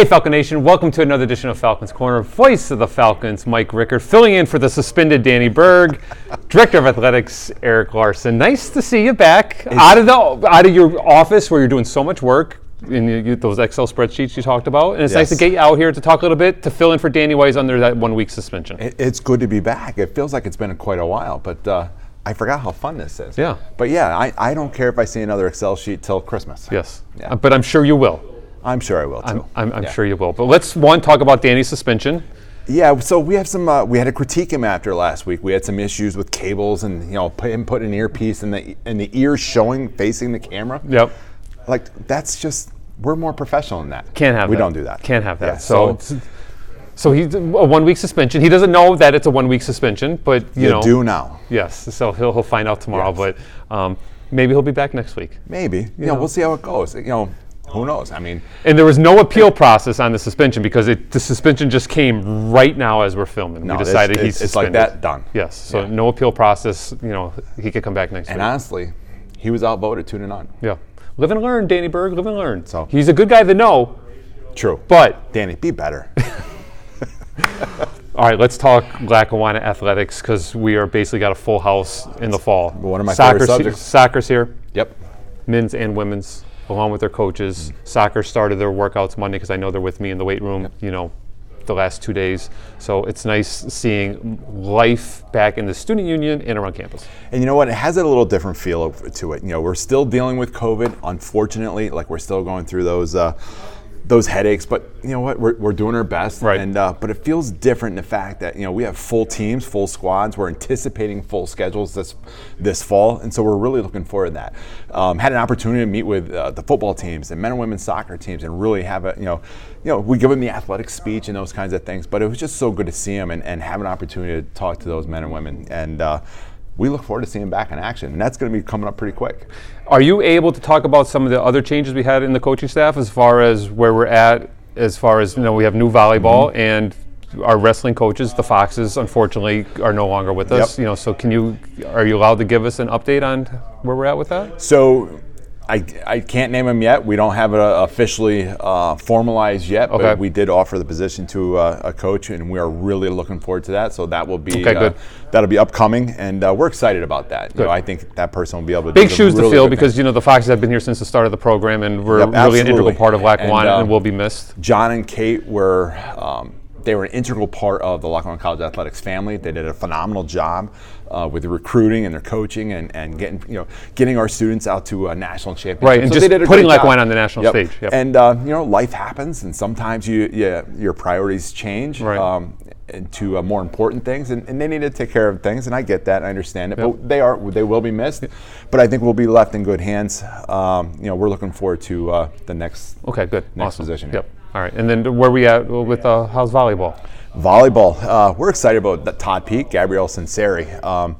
Hey, Falcon Nation, welcome to another edition of Falcons Corner. Voice of the Falcons, Mike Rickard, filling in for the suspended Danny Berg, Director of Athletics, Eric Larson. Nice to see you back out of the out of your office where you're doing so much work in you, those Excel spreadsheets you talked about. And it's nice to get you out here to talk a little bit to fill in for Danny Wise under that one week suspension. It- It's good to be back. It feels like it's been quite a while, but uh, I forgot how fun this is. Yeah. But yeah, I, I don't care if I see another Excel sheet till Christmas. yes, Yeah. Uh, but I'm sure you will. I'm sure I will too. I'm, I'm, I'm Yeah. sure you will. But let's one talk about Danny's suspension. Yeah, so we have some. Uh, we had to critique him after last week. We had some issues with cables and you know put him put an earpiece and the and the ear showing facing the camera. Yep. Like that's just we're more professional than that. Can't have we that. don't do that. Can't have that. Yeah, so, so he's a one week suspension. He doesn't know that it's a one week suspension, but you, you know, do now. yes. So he'll he'll find out tomorrow, Yes. but um, maybe he'll be back next week. Maybe. You know, we'll see how it goes. You know, who knows? I mean, And there was no appeal process on the suspension because it, the suspension just came right now as we're filming. No, we decided it's- he's it's like suspended. that, done. Yes. So Yeah. no appeal process. You know, he could come back next year. and week. honestly, he was outvoted two to none. yeah. Live and learn, Danny Berg. Live and learn. So- he's a good guy to know, True. but Danny, be better. All right, let's talk Lackawanna athletics because we are basically got a full house in the fall. One of my soccer's favorite subjects. soccer's here, yep. men's and women's, along with their coaches. Mm-hmm. Soccer started their workouts Monday because I know they're with me in the weight room. You know, the last two days. So it's nice seeing life back in the student union and around campus. And you know what? It has a little different feel to it. You know, we're still dealing with COVID, unfortunately. Like we're still going through those uh, those headaches. But you know what? We're, we're doing our best. Right. And uh, but it feels different in the fact that you know we have full teams, full squads. We're anticipating full schedules this this fall, and so we're really looking forward to that. Um, had an opportunity to meet with uh, the football teams and men and women's soccer teams, and really have a you know. You know, we give them the athletic speech and those kinds of things, but it was just so good to see them and, and have an opportunity to talk to those men and women. And uh, we look forward to seeing them back in action, and that's going to be coming up pretty quick. Are you able to talk about some of the other changes we had in the coaching staff as far as where we're at, as far as, you know, we have new volleyball Mm-hmm. and our wrestling coaches, the Foxes, unfortunately, are no longer with us. Yep. You know, so can you, are you allowed to give us an update on where we're at with that? So I, I can't name them yet. We don't have it uh, officially uh, formalized yet, Okay. but we did offer the position to uh, a coach, and we are really looking forward to that. So that will be Okay, uh, good. that'll be upcoming, and uh, we're excited about that. You know, I think that person will be able to Big shoes to fill because, things. you know, the Foxes have been here since the start of the program and we're Yep, really an integral part of Lackawanna and, And, uh, will be missed. John and Kate were um, they were an integral part of the Lackawanna College athletics family. They did a phenomenal job uh, with the recruiting and their coaching and, and getting you know getting our students out to a national championship. Right, and So just they did putting. Lackawanna on the national Yep. stage, yep. And uh, you know life happens, and sometimes you, you your priorities change. Right. Um, into uh, more important things, and, and they need to take care of things, and I get that, I understand it. But they are, they will be missed. But I think we'll be left in good hands. Um, you know, we're looking forward to uh, the next Okay, good. next awesome. position, Yep. All right, and then where we at with uh, how's volleyball? Volleyball. Uh, we're excited about the Todd Peak, Gabrielle Sinceri. Um,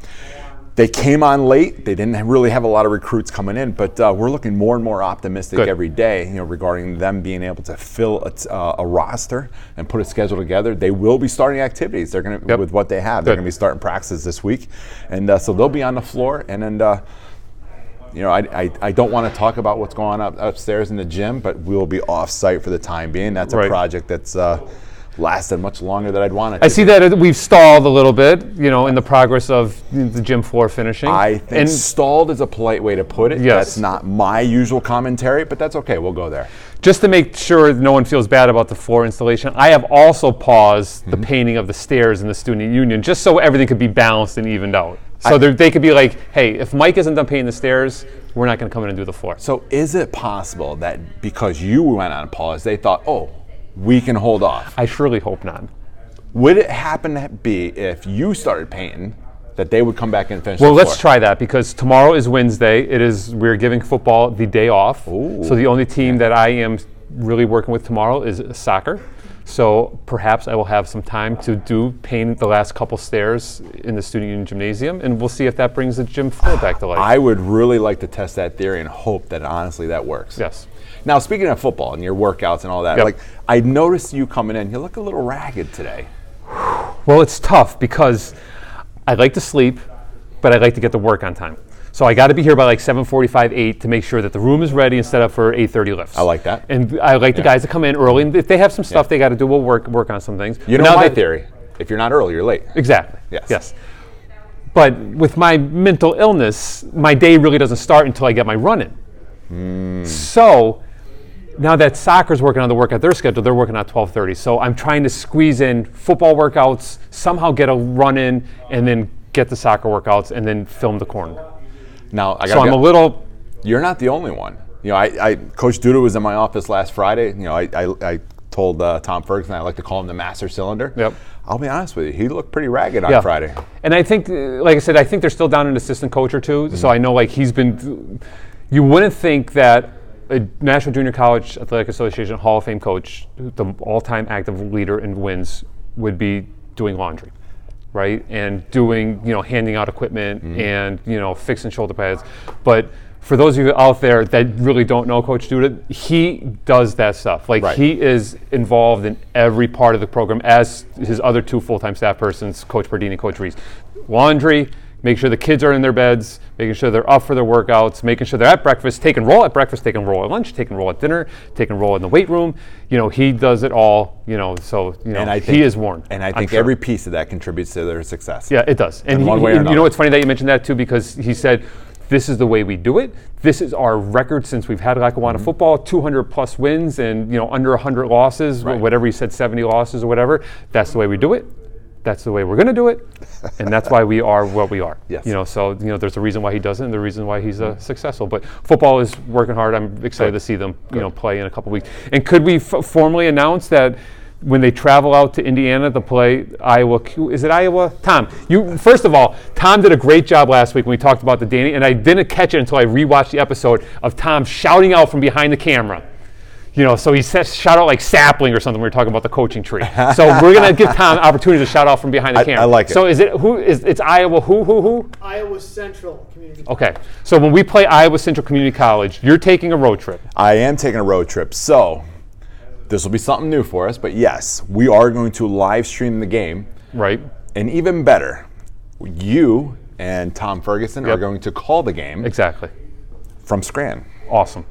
they came on late. They didn't really have a lot of recruits coming in, but uh, we're looking more and more optimistic Good. every day. You know, regarding them being able to fill a, uh, a roster and put a schedule together. They will be starting activities. They're going to Yep. with what they have. They're going to be starting practices this week, and uh, so they'll be on the floor. And then, uh, you know, I, I, I don't want to talk about what's going on up, upstairs in the gym, but we'll be off site for the time being. That's a Right. project that's uh, lasted much longer than I'd want it. To. I to. see that it- we've stalled a little bit, you know, in the progress of the gym floor finishing. I think and stalled is a polite way to put it. Yes. That's not my usual commentary, but that's okay. We'll go there. just to make sure no one feels bad about the floor installation, I have also paused the Mm-hmm. painting of the stairs in the student union just so everything could be balanced and evened out. So there- they could be like, hey, if Mike isn't done painting the stairs, we're not going to come in and do the floor. So, is it possible that because you went on a pause, they thought, oh, we can hold off? I surely hope not. Would it happen to be if you started painting that they would come back and finish the floor? Well, let's try that because tomorrow is Wednesday. It is we're giving football the day off. Ooh. So the only team that I am really working with tomorrow is soccer. So perhaps I will have some time to do paint the last couple stairs in the student union gymnasium, and we'll see if that brings the gym floor back to life. I would really like to test that theory and hope that honestly that works. yes. Now, speaking of football and your workouts and all that, Yep. like I noticed you coming in, you look a little ragged today. Well, it's tough because I like to sleep, but I like to get to work on time. So I got to be here by like 7:45, 8 to make sure that the room is ready and set up for 8:30 lifts. I like that. And I like the guys to come in early. And if they have some stuff they got to do, we'll work work on some things. You But know now my that- theory. If you're not early, you're late. Exactly. Yes. Yes. But with my mental illness, my day really doesn't start until I get my run in. Hmm. So now that soccer's working on the workout their schedule, they're working at 12:30. So I'm trying to squeeze in football workouts, somehow get a run in, and then get the soccer workouts, and then film the corner. Now I So got. I'm a little You're not the only one. You know, I, I Coach Duda was in my office last Friday. You know, I, I, I told uh, Tom Ferguson I like to call him the master cylinder. Yep. I'll be honest with you, he looked pretty ragged on Yeah. Friday. And I think, uh, like I said, I think they're still down an assistant coach or 2 So I know, like he's been. You wouldn't think that a National Junior College Athletic Association Hall of Fame coach, the all-time active leader in wins, would be doing laundry, right? And doing, you know, handing out equipment mm-hmm. and you know fixing shoulder pads, but. For those of you out there that really don't know Coach Duda, he does that stuff. Like Right. he is involved in every part of the program, as his other two full-time staff persons, Coach Pardini and Coach Reese. Laundry, make sure the kids are in their beds, making sure they're up for their workouts, making sure they're at breakfast, taking roll at breakfast, taking roll at lunch, taking roll at dinner, taking roll in the weight room. You know, he does it all. You know, so you know, And I he is warned. And I think sure. every piece of that contributes to their success. Yeah, it does. And In he- one way or and you know what's funny that you mentioned that too because he said, "This is the way we do it. This is our record since we've had Lackawanna Mm-hmm. football: 200 plus wins and you know under 100 losses, Right. whatever he said, 70 losses or whatever. That's the way we do it. That's the way we're going to do it, and that's why we are what we are. Yes. You know, so you know, there's a reason why he doesn't, and the reason why he's uh, successful. But football is working hard. I'm excited Good. to see them, you know, play in a couple weeks. And could we f- formally announce that? When they travel out to Indiana to play Iowa, Q- is it Iowa? Tom, you first of all, Tom did a great job last week when we talked about the Danny, and I didn't catch it until I rewatched the episode of Tom shouting out from behind the camera. You know, so he says shout out like sapling or something. We were talking about the coaching tree. so we're gonna give Tom an opportunity to shout out from behind the I- camera. I like it. So is it who is it's Iowa who who who? Iowa Central Community. Okay. So when we play Iowa Central Community College, you're taking a road trip. I am taking a road trip, so this will be something new for us. But yes, we are going to live stream the game, Right. and even better, you and Tom Ferguson are going to call the game Exactly. from Scranton. Awesome.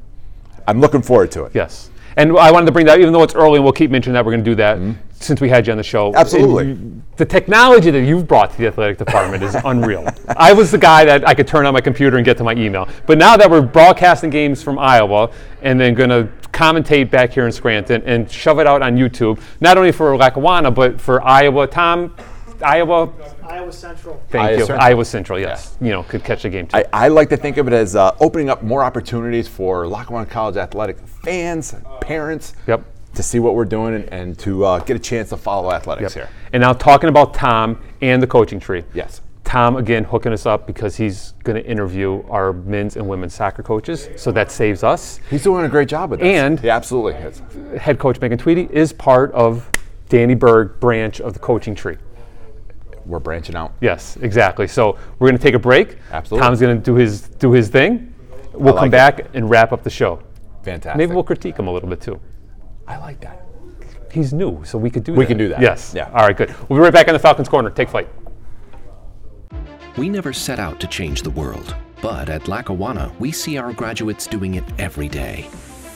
I'm looking forward to it. Yes. And I wanted to bring that, even though it's early, and we'll keep mentioning that we're going to do that mm-hmm. since we had you on the show. Absolutely. And the technology that you've brought to the athletic department is unreal. I was the guy that I could turn on my computer and get to my email. But now that we're broadcasting games from Iowa and then going to commentate back here in Scranton and shove it out on YouTube, not only for Lackawanna, but for Iowa. Tom, Iowa, Iowa Central. thank Iowa you. Central. Iowa Central, yes. You know, could catch a game too. I, I like to think of it as uh, opening up more opportunities for Lackawanna College athletic fans, parents, Yep. to see what we're doing and, and to uh, get a chance to follow athletics here. And now talking about Tom and the coaching tree. Yes. Tom again hooking us up because he's going to interview our men's and women's soccer coaches, so that saves us. He's doing a great job with this. And- he absolutely is. Head coach Megan Tweedy is part of Danny Berg branch of the coaching tree. We're branching out. Yes, exactly. So we're going to take a break. Absolutely. Tom's going to do his do his thing. We'll like come it. back and wrap up the show. Fantastic. Maybe we'll critique him a little bit too. I like that. He's new, so we could do We that. can do that. Yes. Yeah. All right, good. We'll be right back in the Falcons corner. Take flight. We never set out to change the world, but at Lackawanna, we see our graduates doing it every day.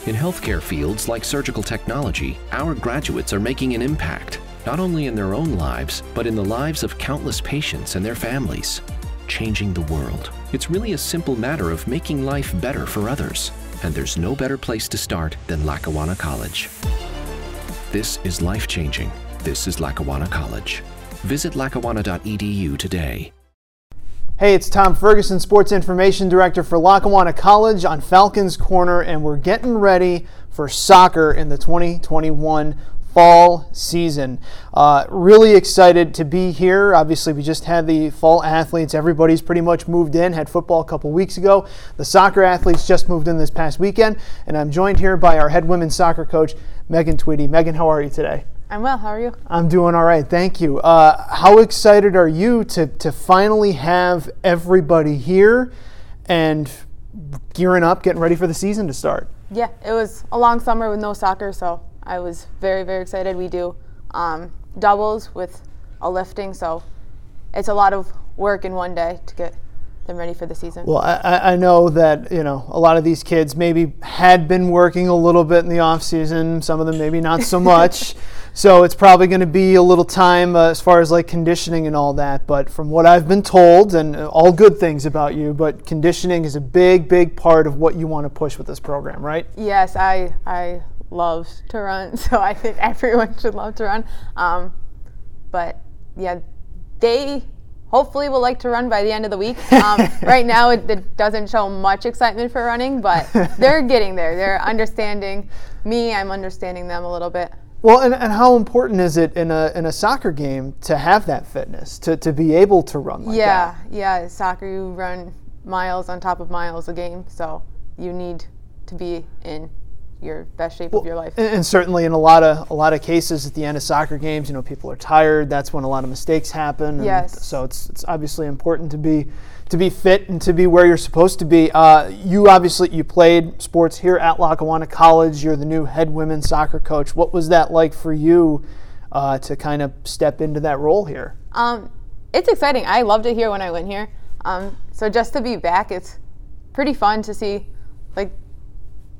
In healthcare fields like surgical technology, our graduates are making an impact, not only in their own lives, but in the lives of countless patients and their families. Changing the world. It's really a simple matter of making life better for others, and there's no better place to start than Lackawanna College. This is life changing. This is Lackawanna College. Visit lackawanna.edu today. Hey, it's Tom Ferguson, Sports Information Director for Lackawanna College on Falcons Corner, and we're getting ready for soccer in the 2021 fall season. Uh, really excited to be here. Obviously, we just had the fall athletes. Everybody's pretty much moved in. Had football a couple weeks ago. The soccer athletes just moved in this past weekend, and I'm joined here by our head women's soccer coach, Megan Tweedy. Megan, how are you today? I'm well. How are you? I'm doing all right, thank you. Uh, how excited are you to, to finally have everybody here and gearing up, getting ready for the season to start? Yeah, it was a long summer with no soccer, so I was very, very excited. We do um, doubles with a lifting, so it's a lot of work in one day to get them ready for the season. Well, I- I, know that you know a lot of these kids maybe had been working a little bit in the off season. Some of them maybe not so much. so it's probably going to be a little time uh, as far as like conditioning and all that. But from what I've been told, and uh, all good things about you, but conditioning is a big, big part of what you want to push with this program, right? Yes, I I love to run, so I think everyone should love to run. Um, but yeah, they hopefully will like to run by the end of the week. Um, right now, it, it doesn't show much excitement for running, but they're getting there. They're understanding me. I'm understanding them a little bit. Well, and, and how important is it in a in a soccer game to have that fitness to, to be able to run like yeah, that? yeah. Soccer, you run miles on top of miles a game, so you need to be in your best shape of your life. And, and certainly in a lot of a lot of cases at the end of soccer games, you know, people are tired. That's when a lot of mistakes happen. Yes. So it's it's obviously important to be to be fit and to be where you're supposed to be. Uh, you obviously you played sports here at Lackawanna College. You're the new head women's soccer coach. What was that like for you uh, to kind of step into that role here? Um, it's exciting. I loved it here when I went here. Um, so just to be back, it's pretty fun to see like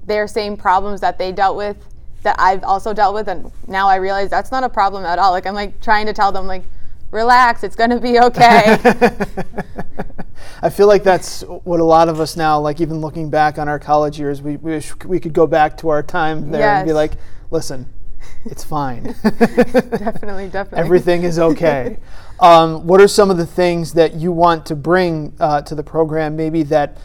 their same problems that they dealt with that I've also dealt with, and now I realize that's not a problem at all. Like I'm like trying to tell them like, relax, it's gonna be okay. I feel like that's what a lot of us now, like even looking back on our college years, we we wish we could go back to our time there and be like, listen, it's fine. definitely, definitely. Everything is okay. um, what are some of the things that you want to bring uh, to the program? Maybe that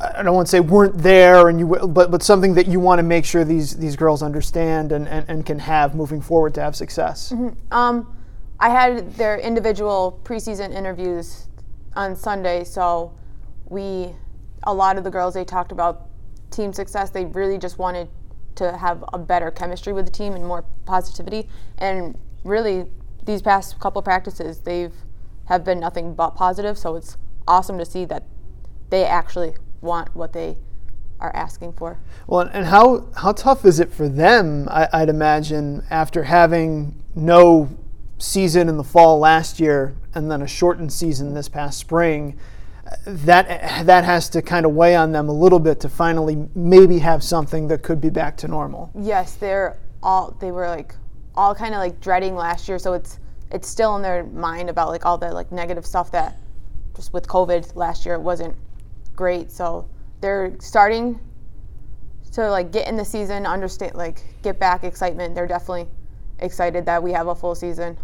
I don't want to say weren't there, and you but but something that you want to make sure these these girls understand and, and, and can have moving forward to have success. Um, I had their individual preseason interviews on Sunday, so we, a lot of the girls, they talked about team success. They really just wanted to have a better chemistry with the team and more positivity. And really, these past couple practices, they've have been nothing but positive. So it's awesome to see that they actually want what they are asking for. Well, and how how tough is it for them? I, I'd imagine after having no season in the fall last year and then a shortened season this past spring, that that has to kind of weigh on them a little bit to finally maybe have something that could be back to normal. Yes, they're all they were like all kind of like dreading last year, so it's it's still in their mind about like all the like negative stuff that just with COVID last year it wasn't great. So they're starting to like get in the season, understand like get back excitement. They're definitely excited that we have a full season.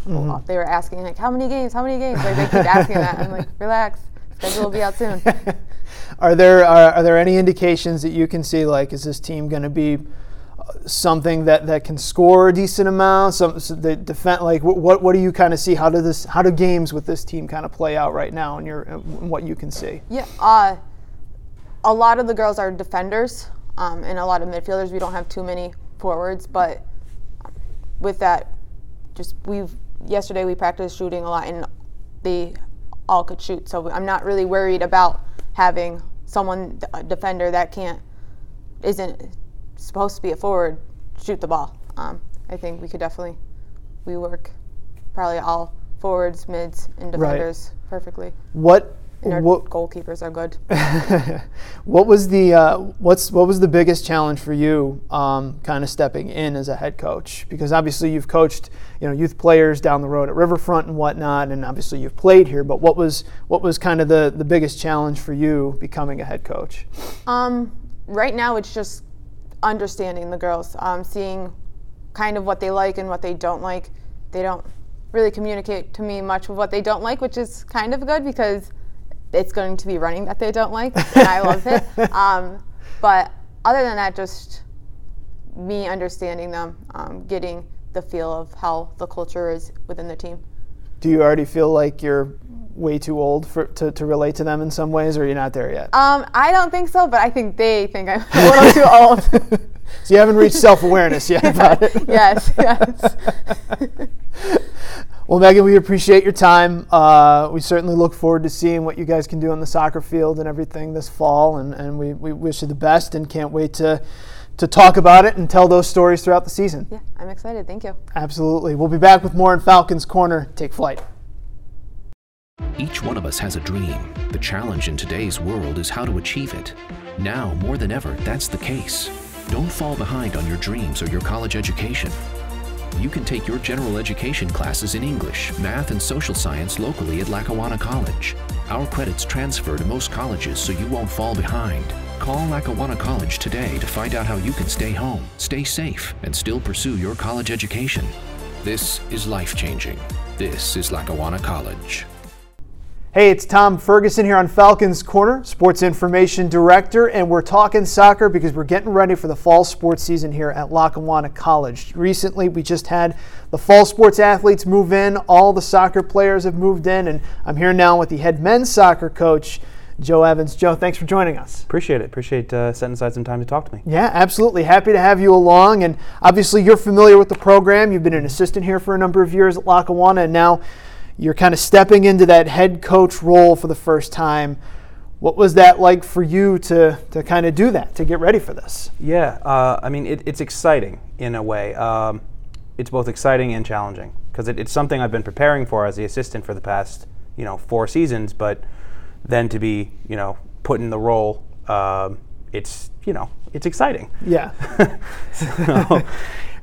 They were asking like how many games, how many games? Like they keep asking that. I'm like relax, schedule will be out soon. Are there are, are there any indications that you can see like is this team going to be uh, something that, that can score a decent amount? Some so the defend like what what, do you kind of see? How do this how do games with this team kind of play out right now in your in what you can see? Yeah, uh, a lot of the girls are defenders, um, and a lot of midfielders. We don't have too many forwards, but with that, just we've yesterday we practiced shooting a lot, and they all could shoot. So I'm not really worried about having someone a defender that can't isn't supposed to be a forward shoot the ball. Um, I think we could definitely we work probably all forwards, mids, and defenders perfectly. What And our what goalkeepers are good. what was the uh, what's what was the biggest challenge for you um, kind of stepping in as a head coach because obviously you've coached you know youth players down the road at Riverfront and whatnot and obviously you've played here but what was what was kind of the the biggest challenge for you becoming a head coach Um, right now, it's just understanding the girls, um, seeing kind of what they like and what they don't like. They don't really communicate to me much of what they don't like, which is kind of good because it's going to be running that they don't like, and I love it. Um, but other than that, just me understanding them, um, getting the feel of how the culture is within the team. do you already feel like you're way too old for to, to relate to them in some ways or you're not there yet Um, I don't think so, but I think they think I'm a little too old. so you haven't reached self-awareness yet about it yes, yes. Well, Megan, we appreciate your time. Uh, we certainly look forward to seeing what you guys can do on the soccer field and everything this fall, and, and we, we wish you the best and can't wait to, to talk about it and tell those stories throughout the season. Yeah, I'm excited. Thank you. Absolutely. We'll be back with more in Falcons Corner. Take flight. Each one of us has a dream. The challenge in today's world is how to achieve it. Now, more than ever, that's the case. Don't fall behind on your dreams or your college education. You can take your general education classes in English, math, and social science locally at Lackawanna College. Our credits transfer to most colleges so you won't fall behind. Call Lackawanna College today to find out how you can stay home, stay safe, and still pursue your college education. This is life changing. This is Lackawanna College. Hey, it's Tom Ferguson here on Falcons Corner, Sports Information Director, and we're talking soccer because we're getting ready for the fall sports season here at Lackawanna College. Recently, we just had the fall sports athletes move in, all the soccer players have moved in, and I'm here now with the head men's soccer coach. Joe Evans. Joe, thanks for joining us. Appreciate it. Appreciate uh, setting aside some time to talk to me. Yeah, absolutely. Happy to have you along. And obviously, you're familiar with the program. You've been an assistant here for a number of years at Lackawanna, and now you're kind of stepping into that head coach role for the first time. What was that like for you to, to kind of do that, to get ready for this? Yeah, uh, I mean, it, it's exciting in a way. Um, it's both exciting and challenging because it, it's something I've been preparing for as the assistant for the past, you know, four seasons. But then to be, you know, put in the role, um, it's, you know, it's exciting. Yeah. so,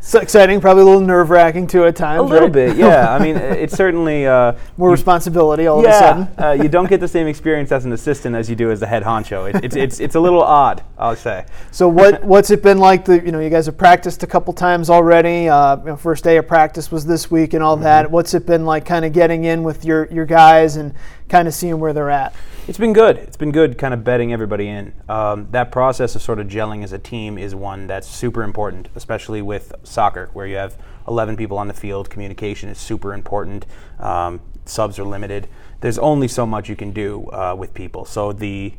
it's exciting, probably a little nerve wracking too at times. A little right? bit, yeah. I mean, it's certainly uh, more responsibility all yeah, of a sudden. uh, you don't get the same experience as an assistant as you do as the head honcho. It, it's it's it's a little odd, I'll say. So what what's it been like? The you know you guys have practiced a couple times already. Uh, you know, first day of practice was this week and all mm-hmm. that. What's it been like, kind of getting in with your your guys and kind of seeing where they're at? It's been good. It's been good kind of betting everybody in. Um, that process of sort of gelling as a team is one that's super important, especially with soccer, where you have 11 people on the field. Communication is super important. Um, subs are limited. There's only so much you can do uh, with people. So the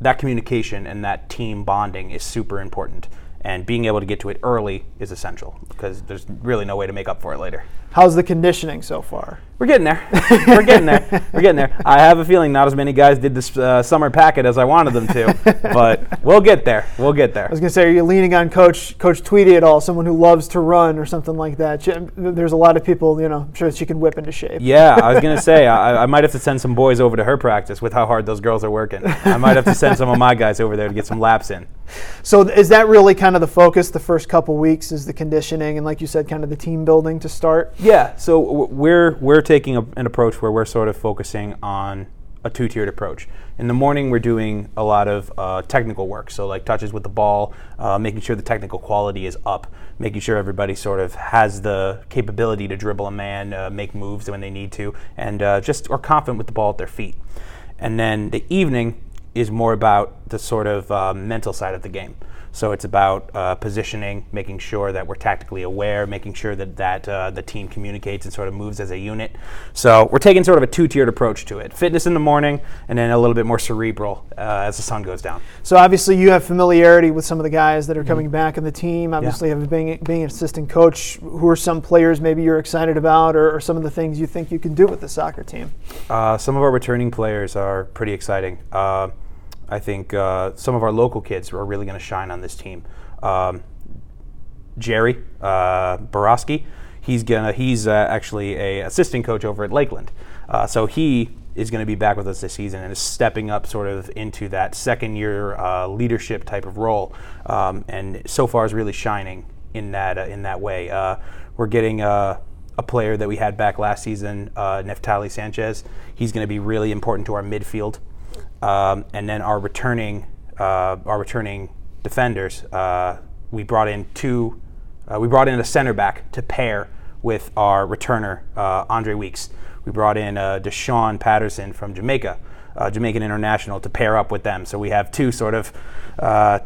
that communication and that team bonding is super important and being able to get to it early is essential because there's really no way to make up for it later. How's the conditioning so far? We're getting there. We're getting there. We're getting there. I have a feeling not as many guys did this uh, summer packet as I wanted them to, but we'll get there. We'll get there. I was gonna say, are you leaning on Coach Coach Tweedy at all? Someone who loves to run or something like that. there's a lot of people, you know, I'm sure she can whip into shape. Yeah, I was gonna say I, I might have to send some boys over to her practice with how hard those girls are working. I might have to send some of my guys over there to get some laps in. So is that really kind of the focus the first couple weeks? Is the conditioning and, like you said, kind of the team building to start? Yeah. So we're we're taking a, an approach where we're sort of focusing on a two-tiered approach. In the morning, we're doing a lot of uh, technical work, so like touches with the ball, uh, making sure the technical quality is up, making sure everybody sort of has the capability to dribble a man, uh, make moves when they need to, and uh, just are confident with the ball at their feet. And then the evening, is more about the sort of uh, mental side of the game. So it's about uh, positioning, making sure that we're tactically aware, making sure that that uh, the team communicates and sort of moves as a unit. So we're taking sort of a two-tiered approach to it: fitness in the morning, and then a little bit more cerebral uh, as the sun goes down. So obviously you have familiarity with some of the guys that are coming mm-hmm. back in the team. Obviously, yeah. being being an assistant coach, who are some players maybe you're excited about, or, or some of the things you think you can do with the soccer team? Uh, some of our returning players are pretty exciting. Uh, I think uh, some of our local kids are really going to shine on this team. Um, Jerry uh, Borowski, he's gonna he's uh, actually a assistant coach over at Lakeland, uh, so he is going to be back with us this season and is stepping up sort of into that second year uh, leadership type of role, um, and so far is really shining in that uh, in that way. Uh, we're getting a player that we had back last season, Neftali Sanchez. He's going to be really important to our midfield. Um, and then our returning uh, our returning defenders, uh, we brought in two. Uh, we brought in a center back to pair with our returner uh, Andre Weeks. We brought in uh, Deshaun Patterson from Jamaica, Jamaican international, to pair up with them. So we have two sort of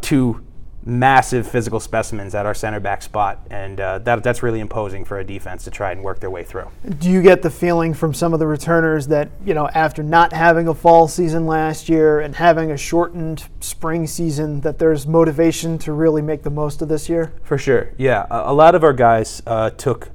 two massive physical specimens at our center back spot, and uh, that, that's really imposing for a defense to try and work their way through. Do you get the feeling from some of the returners that you know after not having a fall season last year and having a shortened spring season that there's motivation to really make the most of this year? For sure, yeah. A, a lot of our guys uh, took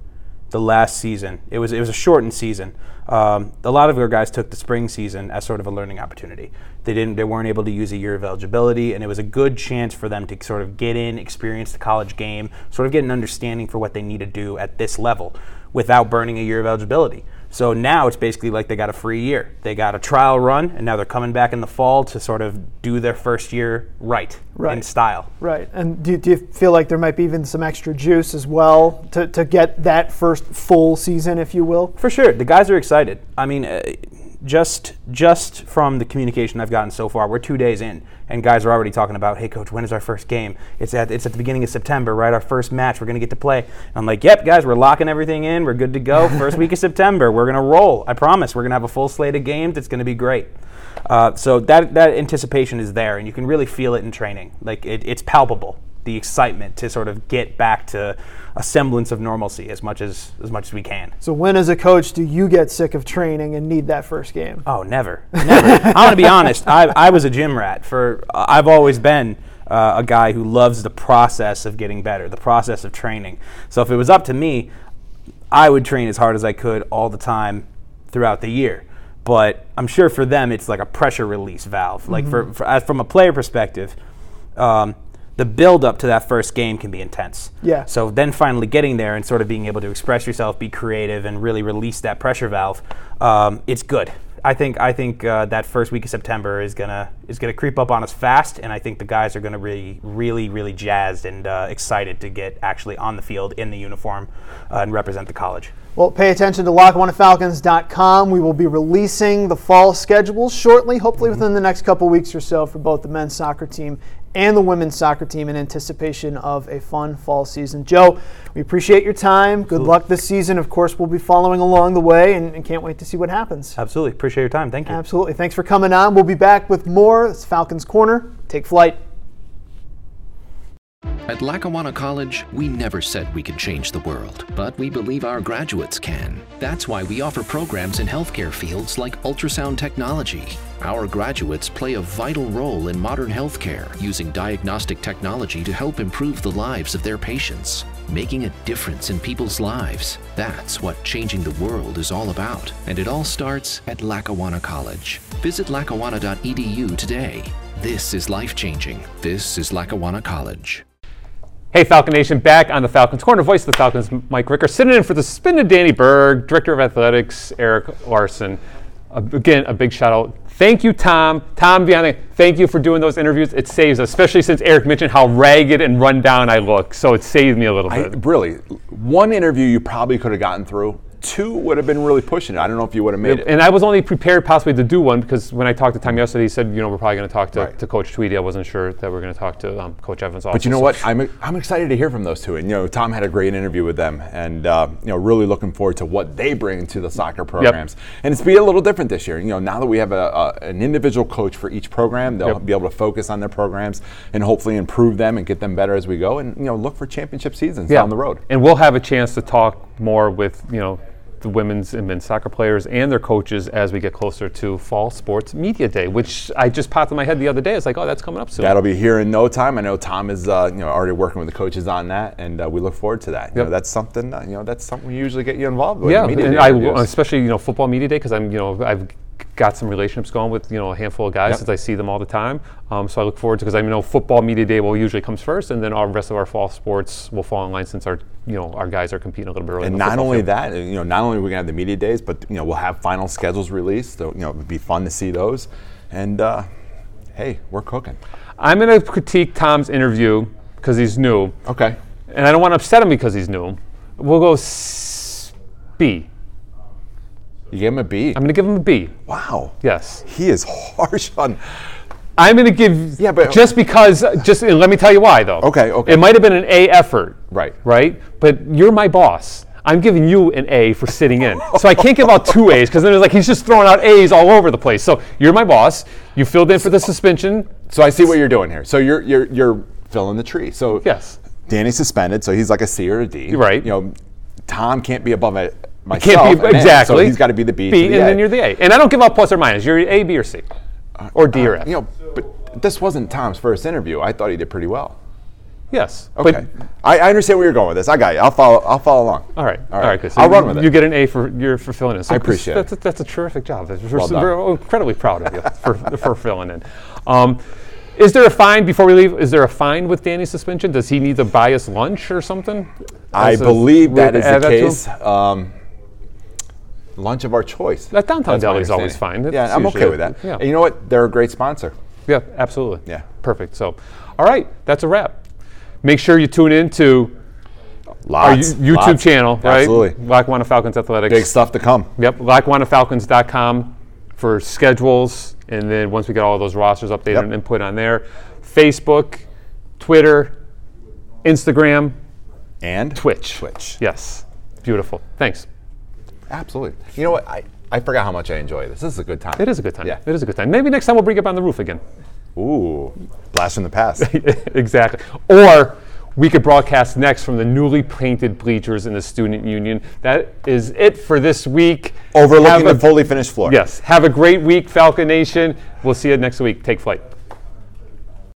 the last season. It was it was a shortened season. Um, a lot of our guys took the spring season as sort of a learning opportunity. They didn't they weren't able to use a year of eligibility, and it was a good chance for them to sort of get in, experience the college game, sort of get an understanding for what they need to do at this level without burning a year of eligibility. So now it's basically like they got a free year. They got a trial run, and now they're coming back in the fall to sort of do their first year right, in style. Right. And do, do you feel like there might be even some extra juice as well to, to get that first full season, if you will? For sure, the guys are excited. I mean, uh, just just from the communication I've gotten so far, we're two days in, and guys are already talking about, "Hey, coach, when is our first game? It's at it's at the beginning of September, right? Our first match. We're gonna get to play." And I'm like, "Yep, guys, we're locking everything in. We're good to go. First week of September, we're gonna roll. I promise. We're gonna have a full slate of games. It's gonna be great." Uh, so that that anticipation is there, and you can really feel it in training. Like it, it's palpable. The excitement to sort of get back to a semblance of normalcy as much as as much as we can. So when, as a coach, do you get sick of training and need that first game? Oh, never, never. I'm gonna be honest. I, I was a gym rat for. I've always been uh, a guy who loves the process of getting better, the process of training. So if it was up to me, I would train as hard as I could all the time throughout the year. But I'm sure for them, it's like a pressure release valve. Like for, for from a player perspective, um, the build up to that first game can be intense. Yeah. So then finally getting there and sort of being able to express yourself, be creative, and really release that pressure valve, um, it's good. I think I think uh, that first week of September is gonna is gonna creep up on us fast, and I think the guys are gonna be really really jazzed and uh, excited to get actually on the field in the uniform uh, and represent the college. Well, pay attention to LackawannaFalcons.com. We will be releasing the fall schedules shortly, hopefully within the next couple weeks or so, for both the men's soccer team and the women's soccer team in anticipation of a fun fall season. Joe, we appreciate your time. Good luck this season. Of course, we'll be following along the way and, and can't wait to see what happens. Absolutely appreciate your time. Thank you. Absolutely. Thanks for coming on. We'll be back with more. It's Falcons Corner. Take flight. At Lackawanna College, we never said we could change the world, but we believe our graduates can. That's why we offer programs in healthcare fields like ultrasound technology. Our graduates play a vital role in modern healthcare using diagnostic technology to help improve the lives of their patients, making a difference in people's lives. That's what changing the world is all about, and it all starts at Lackawanna College. Visit lackawanna.edu today. This is life changing. This is Lackawanna College. Hey, Falcon Nation, back on the Falcons Corner. Voice of the Falcons, Mike Ricker, sitting in for the suspended Danny Berg, Director of Athletics, Eric Larson. Uh, again, a big shout out. Thank you, Tom. Tom Viana, thank you for doing those interviews. It saves us, especially since Eric mentioned how ragged and run down I look. So it saved me a little I, bit. really, one interview you probably could have gotten through. Two would have been really pushing it. I don't know if you would have made it. And I was only prepared possibly to do one because when I talked to Tom yesterday, he said, you know, we're probably going to talk to, Right. to Coach Tweedy. I wasn't sure that we are going to talk to um, Coach Evans also. But you know what? I'm, I'm excited to hear from those two. And you know, Tom had a great interview with them, and uh, you know, really looking forward to what they bring to the soccer programs. And it's be a little different this year. You know, now that we have a, a, an individual coach for each program, they'll Yep. be able to focus on their programs and hopefully improve them and get them better as we go. And you know, look for championship seasons down the road. And we'll have a chance to talk more with, you know, the women's and men's soccer players and their coaches as we get closer to Fall Sports Media Day, which I just popped in my head the other day. It's like, oh, that's coming up soon. That'll be here in no time. I know Tom is, uh, you know, already working with the coaches on that, and uh, we look forward to that. You Yep. know, that's something, uh, you know, that's something we usually get you involved with. yeah, media and day I, especially you know football media day because I'm you know I've got some relationships going with you know a handful of guys Yep. since I see them all the time. Um, so I look forward to because I know football media day will usually comes first, and then our rest of our fall sports will fall in line since our you know our guys are competing a little bit early. And not only field. that, you know, not only are we gonna have the media days, but you know, we'll have final schedules released. So you know, it'd be fun to see those. And uh, hey, we're cooking. I'm going to critique Tom's interview because he's new. Okay. and I don't want to upset him because he's new. We'll go s- B. You gave him a B. I'm going to give him a B. wow. Yes. He is harsh on. I'm going to give Yeah, but- just because just and let me tell you why though. Okay, okay. It might have been an A effort. Right. Right? But you're my boss. I'm giving you an A for sitting in. so I can't give out two A's because then it's like he's just throwing out A's all over the place. So you're my boss. You filled in for the suspension. So I see what you're doing here. So you're you're you're filling the tree. So Yes. Danny's suspended, so he's like a C or a D. Right. You know, Tom can't be above it. Can't Myself, be A, exactly. So he's got to be the B. B, the and A. then you're the A. And I don't give out plus or minus. You're A, B, or C, or D or F. You know, but this wasn't Tom's first interview. I thought he did pretty well. yes. Okay. I, I understand where you're going with this. I got you. I'll follow. I'll follow along. All right, all right, good. So I'll you, run with it. You get an A for you're for filling in. So I appreciate that's, it. That's a terrific job. We're, Well we're incredibly proud of you for, for filling in. Um, is there a fine before we leave? Is there a fine with Danny's suspension? Does he need to buy us lunch or something? I believe that is the case. Um, lunch of our choice. That downtown deli is always understanding. fine. Yeah, I'm okay with that. yeah. And you know what? They're a great sponsor. Yeah, absolutely. Yeah. Perfect. So, all right, that's a wrap. Make sure you tune in to our Lots, Yo- YouTube lots. channel, right? Absolutely. Lackawanna Falcons Athletics. Big stuff to come. Yep, LackawannaFalcons.com for schedules, and then once we get all of those rosters updated Yep. and input on there, Facebook, Twitter, Instagram, And Twitch. Twitch. Yes, beautiful. Thanks. Absolutely. You know what? I, I forgot how much I enjoy this. This is a good time. It is a good time. Yeah. It is a good time. Maybe next time we'll bring it up on the roof again. Ooh, blast from the past. exactly. Or we could broadcast next from the newly painted bleachers in the Student Union. That is it for this week. Overlooking Have the fully finished floor. Yes. Have a great week, Falcon Nation. We'll see you next week. Take flight.